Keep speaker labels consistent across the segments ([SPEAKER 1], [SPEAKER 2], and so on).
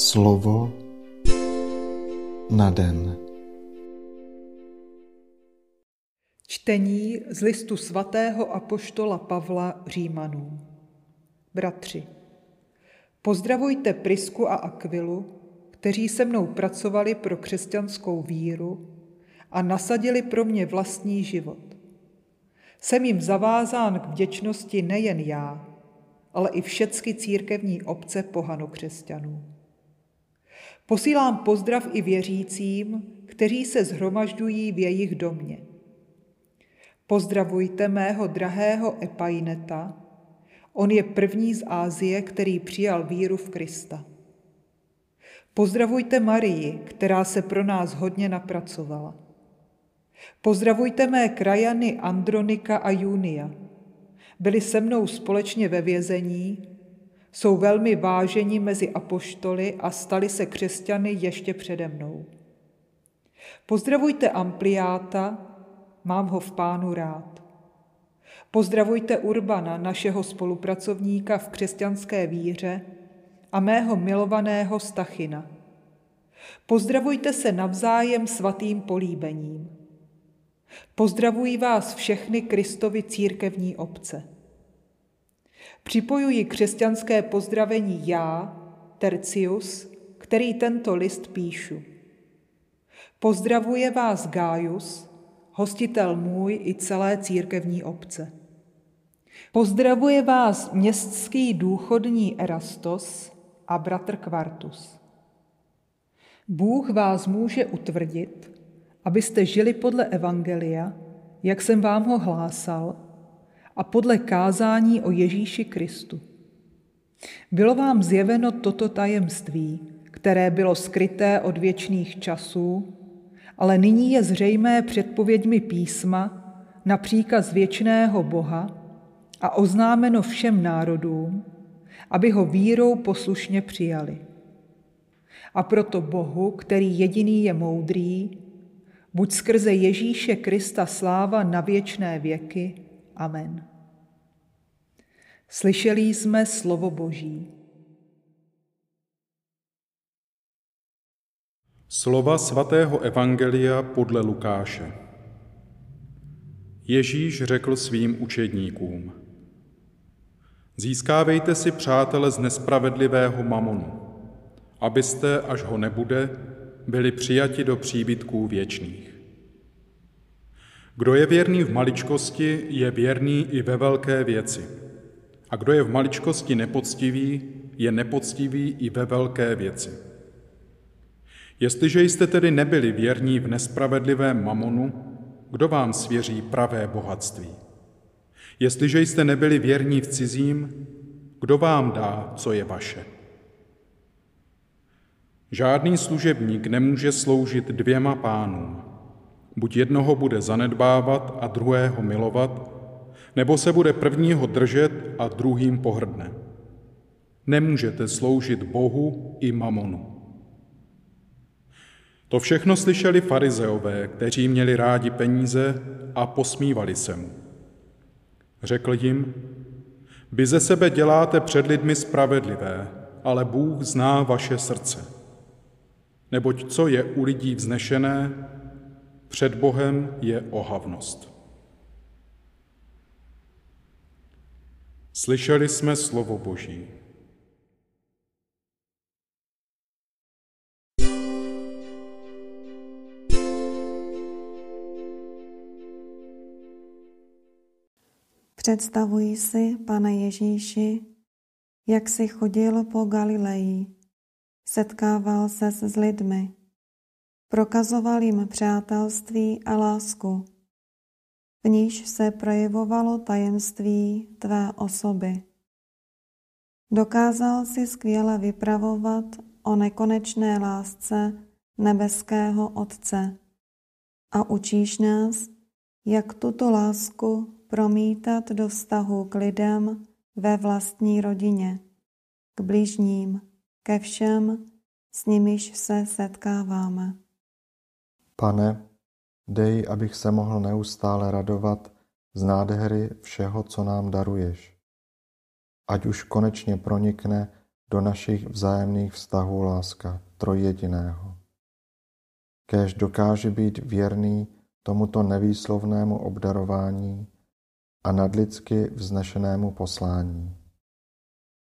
[SPEAKER 1] Slovo na den.
[SPEAKER 2] Čtení z listu svatého apoštola Pavla Římanů. Bratři, pozdravujte Prisku a Akvilu, kteří se mnou pracovali pro křesťanskou víru a nasadili pro mě vlastní život. Jsem jim zavázán k vděčnosti nejen já, ale i všecky církevní obce pohanokřesťanů. Posílám pozdrav i věřícím, kteří se zhromažďují v jejich domě. Pozdravujte mého drahého Epaineta, on je první z Ázie, který přijal víru v Krista. Pozdravujte Marii, která se pro nás hodně napracovala. Pozdravujte mé krajany Andronika a Junia. Byli se mnou společně ve vězení jsou velmi váženi mezi apoštoly a stali se křesťany ještě přede mnou. Pozdravujte Ampliáta, mám ho v pánu rád. Pozdravujte Urbana, našeho spolupracovníka v křesťanské víře a mého milovaného Stachina. Pozdravujte se navzájem svatým políbením. Pozdravuji vás všechny Kristovi církevní obce. Připojuji křesťanské pozdravení já, Tercius, který tento list píšu. Pozdravuje vás Gájus, hostitel můj i celé církevní obce. Pozdravuje vás městský důchodní Erastos a bratr Quartus. Bůh vás může utvrdit, abyste žili podle Evangelia, jak jsem vám ho hlásal, a podle kázání o Ježíši Kristu. Bylo vám zjeveno toto tajemství, které bylo skryté od věčných časů, ale nyní je zřejmé předpověďmi písma na příkaz věčného Boha a oznámeno všem národům, aby ho vírou poslušně přijali. A proto Bohu, který jediný je moudrý, buď skrze Ježíše Krista sláva na věčné věky. Amen. Slyšeli jsme slovo Boží.
[SPEAKER 3] Slova svatého Evangelia podle Lukáše. Ježíš řekl svým učedníkům, Získávejte si přátele z nespravedlivého mamonu, abyste, až ho nebude, byli přijati do příbytků věčných. Kdo je věrný v maličkosti, je věrný i ve velké věci. A kdo je v maličkosti nepoctivý, je nepoctivý i ve velké věci. Jestliže jste tedy nebyli věrní v nespravedlivém mamonu, kdo vám svěří pravé bohatství? Jestliže jste nebyli věrní v cizím, kdo vám dá, co je vaše? Žádný služebník nemůže sloužit dvěma pánům. Buď jednoho bude zanedbávat a druhého milovat, nebo se bude prvního držet a druhým pohrdne. Nemůžete sloužit Bohu i mamonu. To všechno slyšeli farizeové, kteří měli rádi peníze a posmívali se mu. Řekl jim, vy ze sebe děláte před lidmi spravedlivé, ale Bůh zná vaše srdce. Neboť co je u lidí vznešené, před Bohem je ohavnost. Slyšeli jsme slovo Boží.
[SPEAKER 4] Představuji si, pane Ježíši, jak jsi chodil po Galileji, setkával se s lidmi, prokazoval jim přátelství a lásku, v níž se projevovalo tajemství tvé osoby. Dokázal si skvěle vypravovat o nekonečné lásce nebeského Otce a učíš nás, jak tuto lásku promítat do vztahu k lidem ve vlastní rodině, k blížním, ke všem, s nimiž se setkáváme.
[SPEAKER 1] Pane, dej, abych se mohl neustále radovat z nádhery všeho, co nám daruješ. Ať už konečně pronikne do našich vzájemných vztahů láska trojjediného. Kéž dokáže být věrný tomuto nevýslovnému obdarování a nadlidsky vznešenému poslání.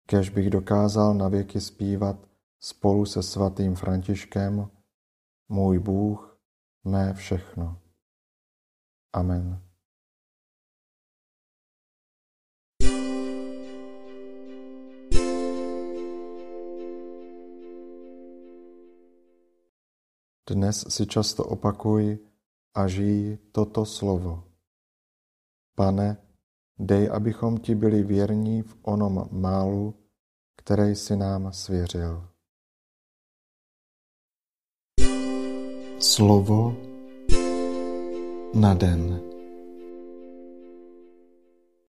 [SPEAKER 1] Kéž bych dokázal navěky zpívat spolu se svatým Františkem, můj Bůh, mé všechno. Amen. Dnes si často opakuj a žij toto slovo. Pane, dej, abychom ti byli věrní v onom málu, které jsi nám svěřil. Slovo na den.